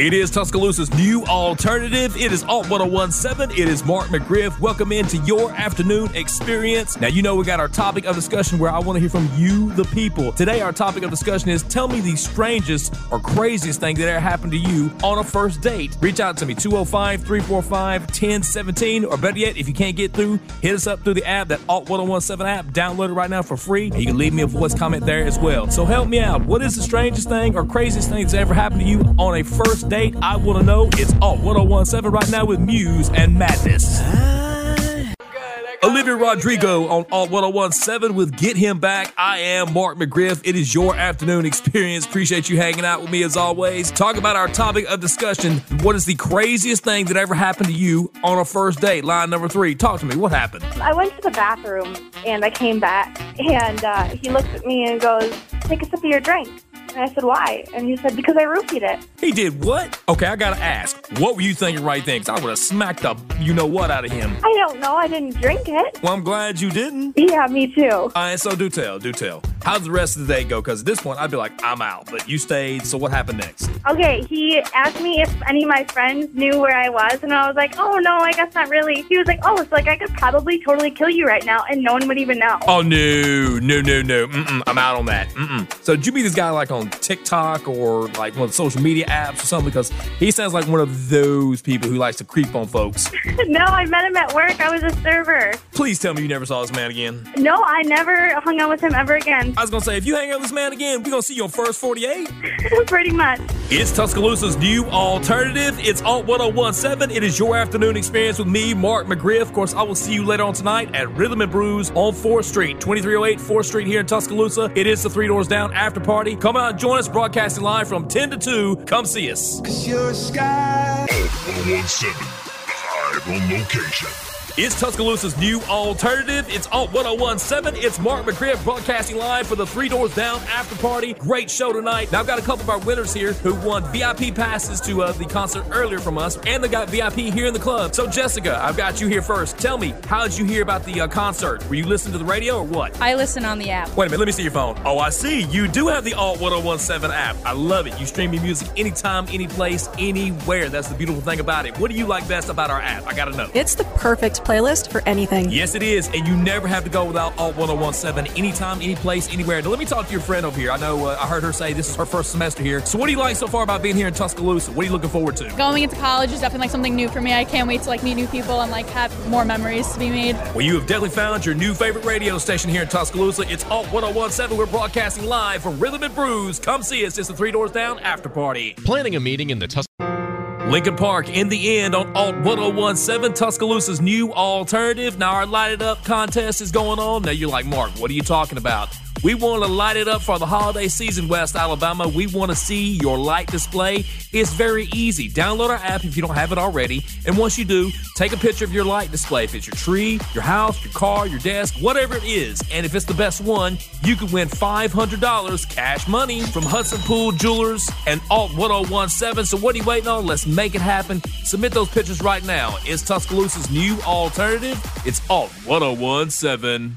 It is Tuscaloosa's new alternative. It is Alt 1017. It is Mark McGriff. Welcome into your afternoon experience. Now, you know, we got our topic of discussion where I want to hear from you, the people. Today, our topic of discussion is tell me the strangest or craziest thing that ever happened to you on a first date. Reach out to me, 205 345 1017. Or better yet, if you can't get through, hit us up through the app, that Alt 1017 app. Download it right now for free. And you can leave me a voice comment there as well. So help me out. What is the strangest thing or craziest thing that's ever happened to you on a first date? I want to know. It's Alt 1017 right now with Muse and Madness. Olivia Rodrigo on Alt 1017 with Get Him Back. I am Mark McGriff. It is your afternoon experience. Appreciate you hanging out with me as always. Talk about our topic of discussion. What is the craziest thing that ever happened to you on a first date? Line number three. Talk to me. What happened? I went to the bathroom and I came back, and uh, he looks at me and goes, Take a sip of your drink. And I said, Why? And he said, Because I roofied it. He did what? Okay, I gotta ask. What were you thinking right then? 'Cause I would have smacked the you know what out of him. I don't know. I didn't drink it. Well, I'm glad you didn't. Yeah, me too. All right, so do tell, do tell. How's the rest of the day go? Because at this point, I'd be like, I'm out. But you stayed, so what happened next? Okay, he asked me if any of my friends knew where I was, and I was like, Oh, no, I guess not really. He was like, Oh, it's like I could probably totally kill you right now, and no one would even know. Oh no, no, no, no. Mm-mm, I'm out on that. Mm-mm. So did you meet this guy like on TikTok or like one of the social media apps or something? Because he sounds like one of those people who likes to creep on folks. no, I met him at work. I was a server. Please tell me you never saw this man again. No, I never hung out with him ever again. I was gonna say, if you hang out with this man again, we're gonna see you on first 48. Pretty much. It's Tuscaloosa's new alternative. It's Alt 1017. It is your afternoon experience with me, Mark McGriff. Of course, I will see you later on tonight at Rhythm and Brews on 4th Street, 2308 4th Street here in Tuscaloosa. It is the Three Doors Down after party. Come out and join us, broadcasting live from 10 to 2. Come see us. Your sky. 1017, live on location. It's Tuscaloosa's new alternative. It's Alt 1017. It's Mark McGriff broadcasting live for the Three Doors Down after party. Great show tonight. Now, I've got a couple of our winners here who won VIP passes to uh, the concert earlier from us, and they got VIP here in the club. So, Jessica, I've got you here first. Tell me, how did you hear about the uh, concert? Were you listening to the radio or what? I listen on the app. Wait a minute, let me see your phone. Oh, I see. You do have the Alt 1017 app. I love it. You stream your music anytime, any place, anywhere. That's the beautiful thing about it. What do you like best about our app? I gotta know. It's the perfect playlist for anything. Yes, it is, and you never have to go without Alt 1017 anytime, any place, anywhere. Now, let me talk to your friend over here. I know uh, I heard her say this is her first semester here. So, what do you like so far about being here in Tuscaloosa? What are you looking forward to? Going into college is definitely like something new for me. I can't wait to like meet new people and like have more memories to be made. Well, you have definitely found your new favorite radio station here in Tuscaloosa. It's Alt 1017. We're broadcasting live from Rhythm and Brews. Come see us. It's the Three Doors Down after party. Planning a meeting in the Tus- Linkin Park in the end on Alt 1017, Tuscaloosa's new alternative. Now, our Light It Up contest is going on. Now, you're like, Mark, what are you talking about? We want to light it up for the holiday season, West Alabama. We want to see your light display. It's very easy. Download our app if you don't have it already. And once you do, take a picture of your light display. If it's your tree, your house, your car, your desk, whatever it is. And if it's the best one, you could win $500 cash money from Hudson Poole Jewelers and Alt 1017. So what are you waiting on? Let's make it happen. Submit those pictures right now. It's Tuscaloosa's new alternative. It's Alt 1017.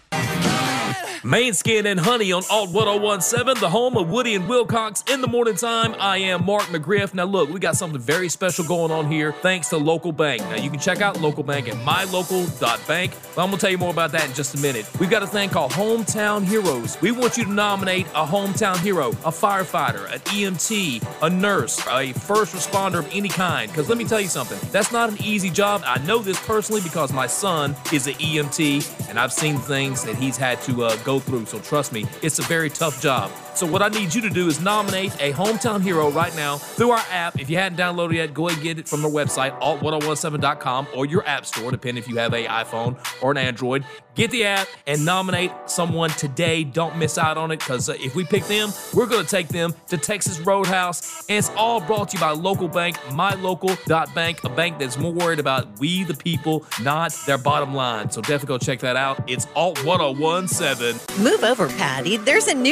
Måneskin and Honey on Alt 1017, the home of Woody and Wilcox in the morning time. I am Mark McGriff. Now, look, we got something very special going on here thanks to Local Bank. Now, you can check out Local Bank at mylocal.bank. But I'm going to tell you more about that in just a minute. We've got a thing called Hometown Heroes. We want you to nominate a hometown hero, a firefighter, an EMT, a nurse, a first responder of any kind. Because let me tell you something, that's not an easy job. I know this personally because my son is an EMT and I've seen things that he's had to uh, go through. So trust me, it's a very tough job. So what I need you to do is nominate a hometown hero right now through our app. If you hadn't downloaded yet, go and get it from our website, alt1017.com or your app store, depending if you have a iPhone or an Android. Get the app and nominate someone today. Don't miss out on it because uh, if we pick them, we're going to take them to Texas Roadhouse. And it's all brought to you by Local Bank, mylocal.bank, a bank that's more worried about we the people, not their bottom line. So definitely go check that out. It's Alt 1017. Move over, Patty. There's a new